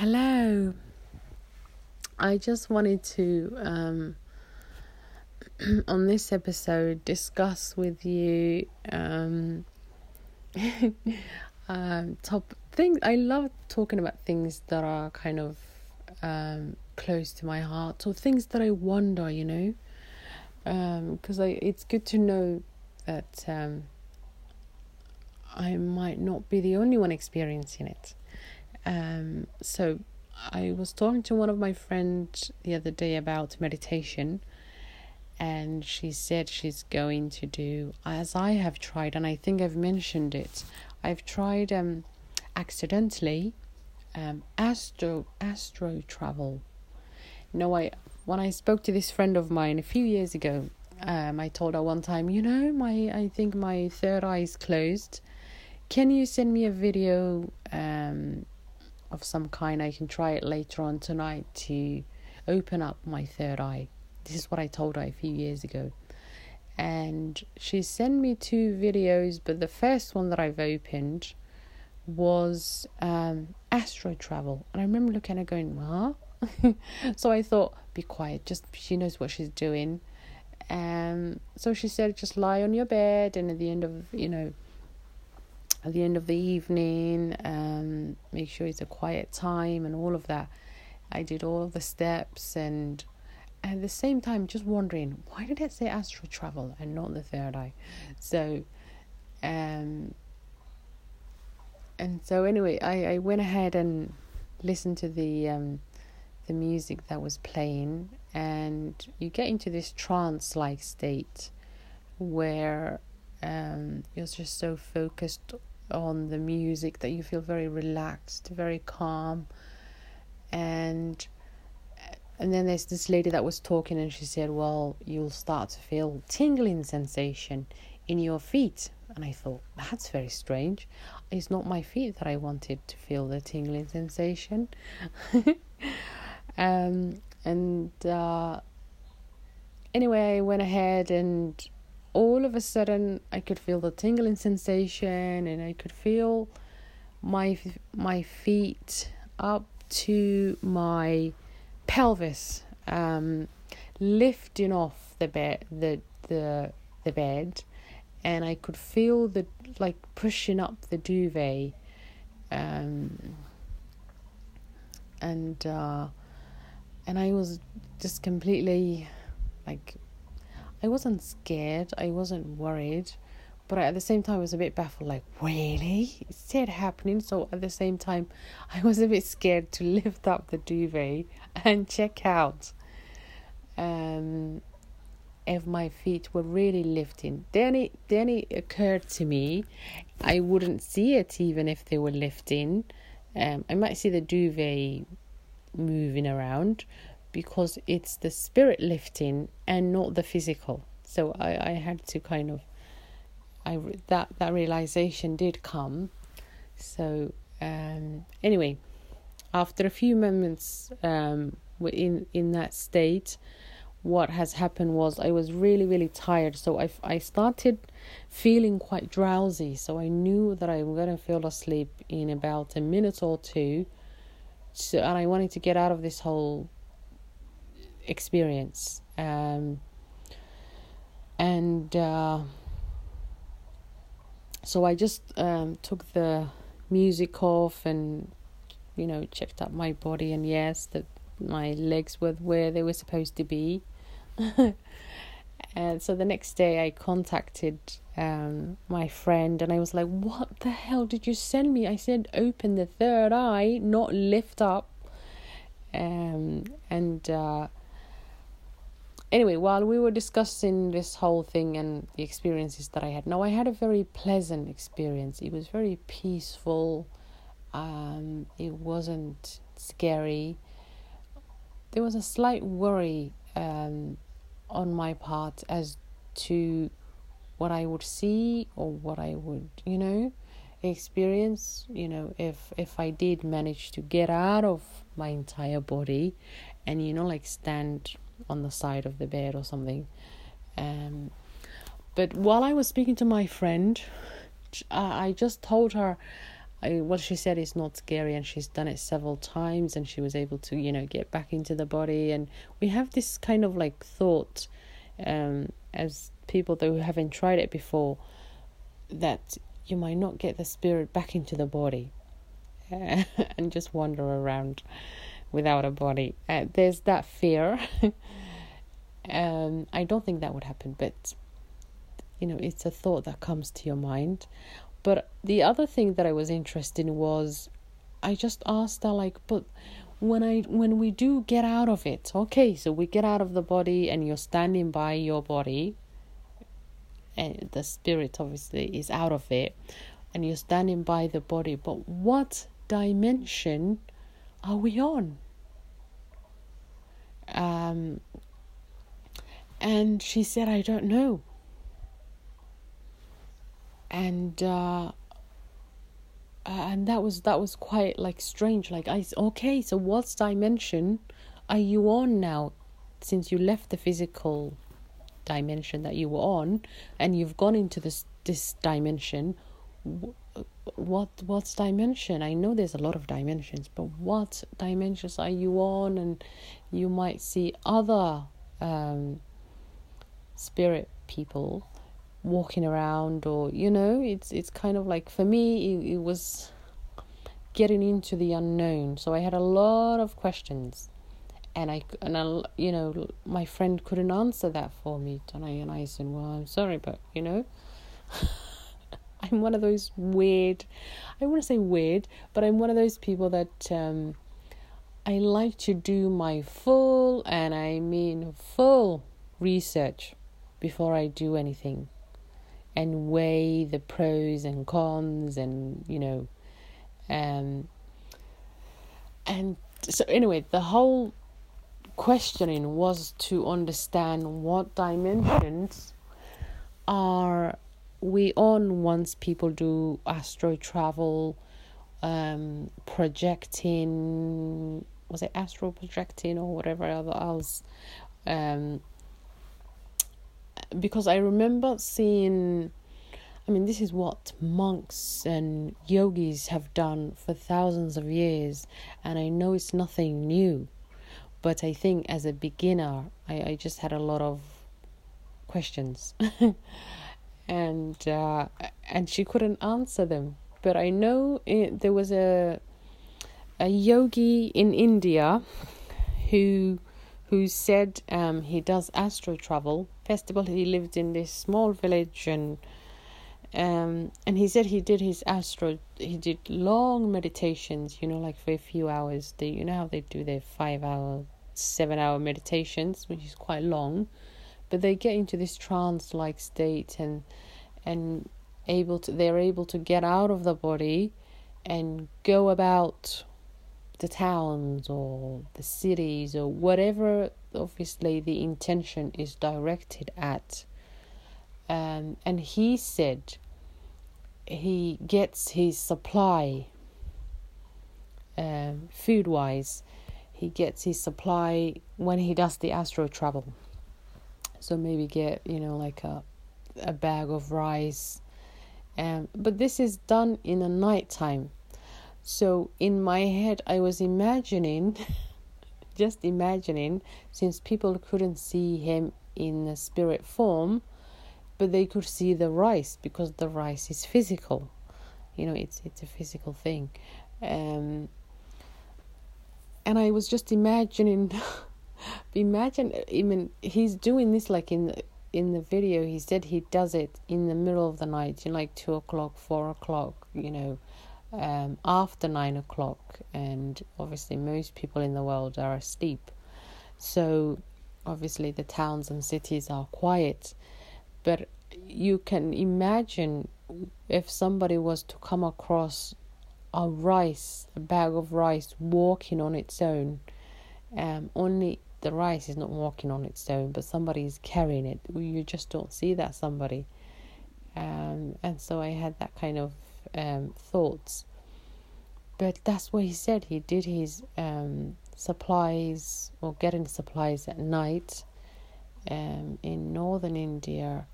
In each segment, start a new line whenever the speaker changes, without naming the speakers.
Hello. I just wanted to, um, on this episode, discuss with you um, um, top things. I love talking about things that are kind of um, close to my heart or things that I wonder, you know, because um, I it's good to know that um, I might not be the only one experiencing it. Um, so I was talking to one of my friends the other day about meditation, and she said she's going to do as I have tried, and I think I've mentioned it. I've tried um accidentally um astro astro travel. No, I when I spoke to this friend of mine a few years ago, um, I told her one time, you know, my I think my third eye is closed. Can you send me a video um of some kind. I can try it later on tonight to open up my third eye. This is what I told her a few years ago. And she sent me two videos, but the first one that I've opened was um, astro travel. And I remember looking at her going, What? so I thought, be quiet, just she knows what she's doing. Um, so she said, just lie on your bed, and at the end of, you know, at the end of the evening, um, make sure it's a quiet time and all of that. I did all the steps and at the same time just wondering why did it say astral travel and not the third eye? So um and so anyway I, I went ahead and listened to the um the music that was playing and you get into this trance like state where um, you're just so focused on the music that you feel very relaxed, very calm, and and then there's this lady that was talking and she said, "Well, you'll start to feel tingling sensation in your feet." And I thought, "That's very strange. It's not my feet that I wanted to feel the tingling sensation." um, and uh, anyway, I went ahead and all of a sudden I could feel the tingling sensation and I could feel my my feet up to my pelvis um, lifting off the bed the the the bed. And I could feel the like pushing up the duvet um, and uh, and I was just completely like I wasn't scared, I wasn't worried, but at the same time I was a bit baffled like, really? Is it happening? So at the same time, I was a bit scared to lift up the duvet and check out um, if my feet were really lifting. Then it, then it occurred to me I wouldn't see it even if they were lifting. Um, I might see the duvet moving around, because it's the spirit lifting and not the physical. So I, I had to kind of I that that realization did come. So um, anyway, after a few moments um, in in that state, what has happened was I was really really tired. So I I started feeling quite drowsy. So I knew that I'm gonna fall asleep in about a minute or two. So and I wanted to get out of this whole experience. Um, and uh, so I just um, took the music off and, you know, checked up my body, and yes, that my legs were where they were supposed to be. and so the next day I contacted um, my friend and I was like, What the hell did you send me? I said, Open the third eye, not lift up. Um, and uh, anyway, while we were discussing this whole thing and the experiences that I had, now I had a very pleasant experience. It was very peaceful. Um, it wasn't scary. There was a slight worry um, on my part as to what I would see or what I would, you know, experience. You know, if if I did manage to get out of my entire body, and you know, like stand on the side of the bed or something. Um, but while I was speaking to my friend, I just told her I, what she said is not scary and she's done it several times and she was able to you know get back into the body and we have this kind of like thought um as people that who haven't tried it before that you might not get the spirit back into the body and just wander around without a body. Uh, there's that fear. Um i don't think that would happen but you know it's a thought that comes to your mind. But the other thing that I was interested in was I just asked her like, but when I when we do get out of it, okay, so we get out of the body and you're standing by your body and the spirit obviously is out of it and you're standing by the body, but what dimension are we on? Um and she said, I don't know. And uh, and that was that was quite like strange. Like i okay so what dimension? Are you on now? Since you left the physical dimension that you were on and you've gone into this this dimension what what dimension? I know there's a lot of dimensions but what dimensions are you on? And you might see other um, spirit people walking around or you know it's it's kind of like for me it, it was getting into the unknown. So i had a lot of questions and i and I, you know my friend couldn't answer that for me. And i and i said well i'm sorry but you know i'm one of those weird i want to say weird but i'm one of those people that um i like to do my full and i mean full research before i do anything and weigh the pros and cons and you know um and so anyway the whole questioning was to understand what dimensions are we on once people do astro travel um projecting was it astral projecting or whatever else um because I remember seeing I mean, this is what monks and yogis have done for thousands of years, and I know it's nothing new. But I think as a beginner, I, I just had a lot of questions, and uh, and she couldn't answer them. But I know it, there was a a yogi in India who who said um, he does astro travel festival. He lived in this small village and um, and he said he did his astro. He did long meditations. You know, like for a few hours. They you know how they do their five hour, seven hour meditations, which is quite long, but they get into this trance like state and and able to they're able to get out of the body and go about the towns or the cities or whatever obviously the intention is directed at. Um, and he said he gets his supply um, food wise he gets his supply when he does the astro travel so maybe get you know like a a bag of rice um, but this is done in the night time so in my head, I was imagining, just imagining, since people couldn't see him in a spirit form, but they could see the rice because the rice is physical. You know, it's it's a physical thing. Um, and I was just imagining, imagine, I mean, he's doing this like in the, in the video. He said he does it in the middle of the night, in like two o'clock, four o'clock. You know, um, after nine o'clock, and obviously most people in the world are asleep. So obviously the towns and cities are quiet, but you can imagine if somebody was to come across a rice, a bag of rice walking on its own. Um, only the rice is not walking on its own, but somebody is carrying it. You just don't see that somebody. Um, and so I had that kind of um, thoughts. But that's what he said. He did his um, supplies or getting supplies at night um, in northern India.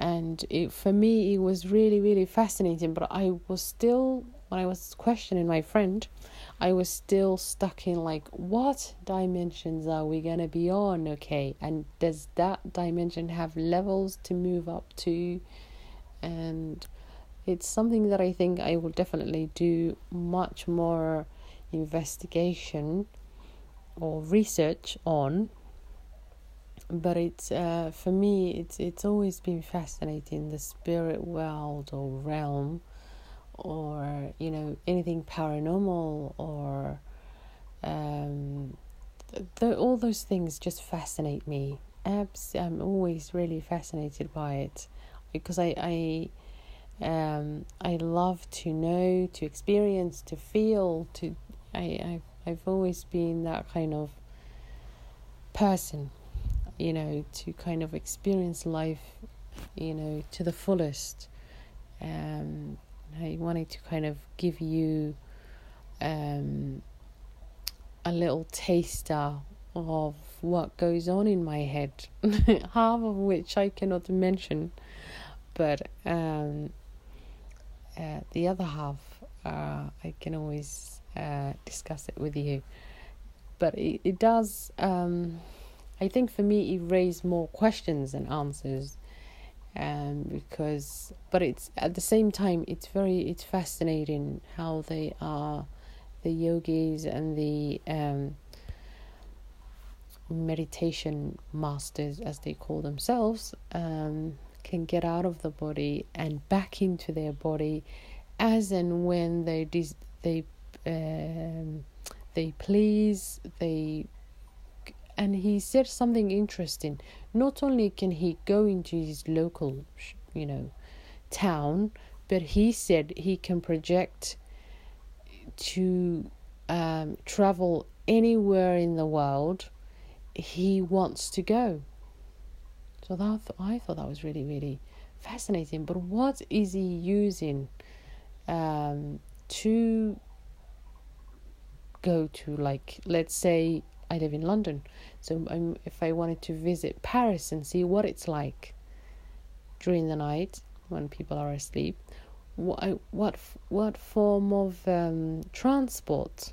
and it for me it was really really fascinating but i was still when i was questioning my friend i was still stuck in like what dimensions are we to be on? Okay and does that dimension have levels to move up to? And it's something that i think i will definitely do much more investigation or research on. But it's uh, for me it's it's always been fascinating the spirit world or realm or you know anything paranormal or um, all those things just fascinate me Abs- i'm always really fascinated by it because i i um, I love to know, to experience, to feel. To I I've I've always been that kind of person you know, to kind of experience life, you know, to the fullest. Um, I wanted to kind of give you um, a little taster of what goes on in my head, half of which I cannot mention, but um, uh, the other half uh, I can always uh, discuss it with you. But it, it does. Um, I think for me, it raised more questions than answers. Um, because, but it's at the same time, it's very, it's fascinating how they are, the yogis and the um, meditation masters, as they call themselves, um, can get out of the body and back into their body, as and when they dis- they um, they please, they and he said something interesting. Not only can he go into his local, you know, town, but he said he can project to um, travel anywhere in the world he wants to go. So that I thought that was really really fascinating. But what is he using um, to go to? Like let's say I live in London. So if I wanted to visit Paris and see what it's like during the night when people are asleep, what what what form of um, transport?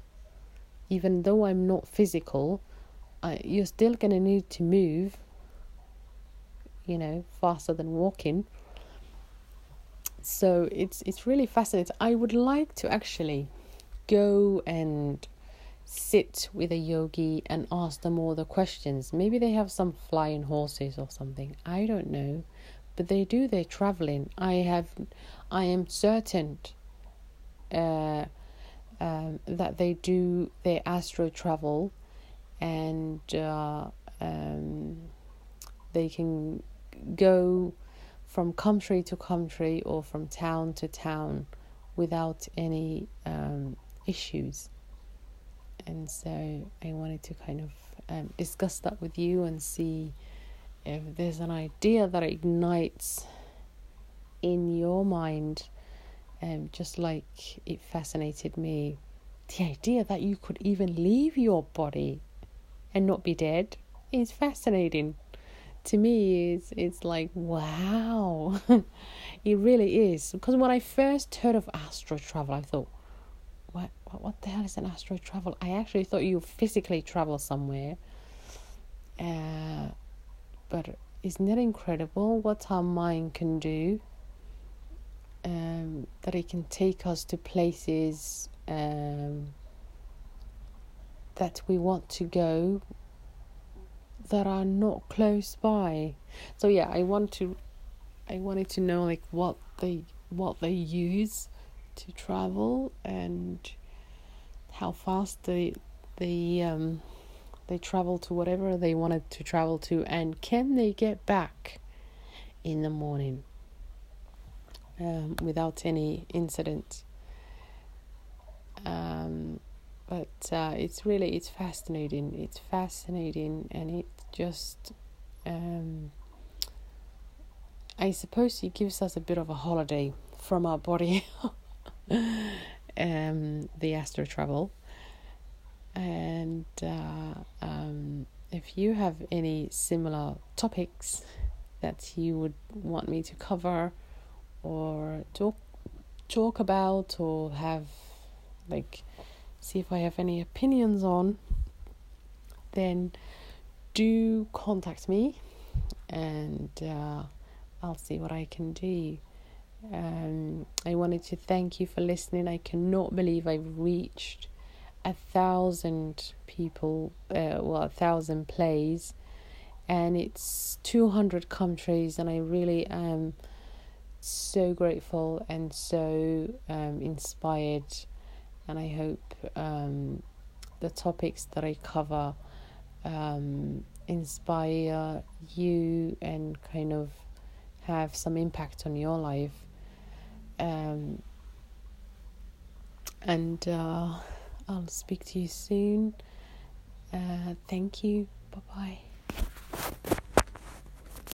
Even though I'm not physical, I, you're still gonna need to move. You know, faster than walking. So it's it's really fascinating. I would like to actually go and sit with a yogi and ask them all the questions. Maybe they have some flying horses or something. I don't know. But they do their traveling. I have I am certain uh, um, that they do their astro travel and uh, um, they can go from country to country or from town to town without any um, issues and so I wanted to kind of um, discuss that with you and see if there's an idea that ignites in your mind, um, just like it fascinated me. The idea that you could even leave your body and not be dead is fascinating. To me, it's it's like wow, it really is. Because when I first heard of astral travel, I thought, what, what, what the hell is an astral travel? I actually thought you physically travel somewhere. Uh, but isn't it incredible what our mind can do? Um, that it can take us to places um, that we want to go that are not close by. So yeah, I want to, I wanted to know like what they what they use to travel and how fast they they um, they travel to whatever they wanted to travel to and can they get back in the morning um, without any incident. Um, but uh, it's really it's fascinating. It's fascinating and it just um, I suppose it gives us a bit of a holiday from our body um, the astro travel. And uh, um, if you have any similar topics that you would want me to cover or talk talk about or have like see if I have any opinions on, then do contact me and uh, I'll see what I can do. Um, I wanted to thank you for listening. I cannot believe I've reached a thousand people, uh, well, a thousand plays, and it's 200 countries, and I really am so grateful and so um, inspired. And I hope um, the topics that I cover um, inspire you and kind of have some impact on your life. Um, and uh, I'll speak to you soon. Uh, thank you. Bye bye.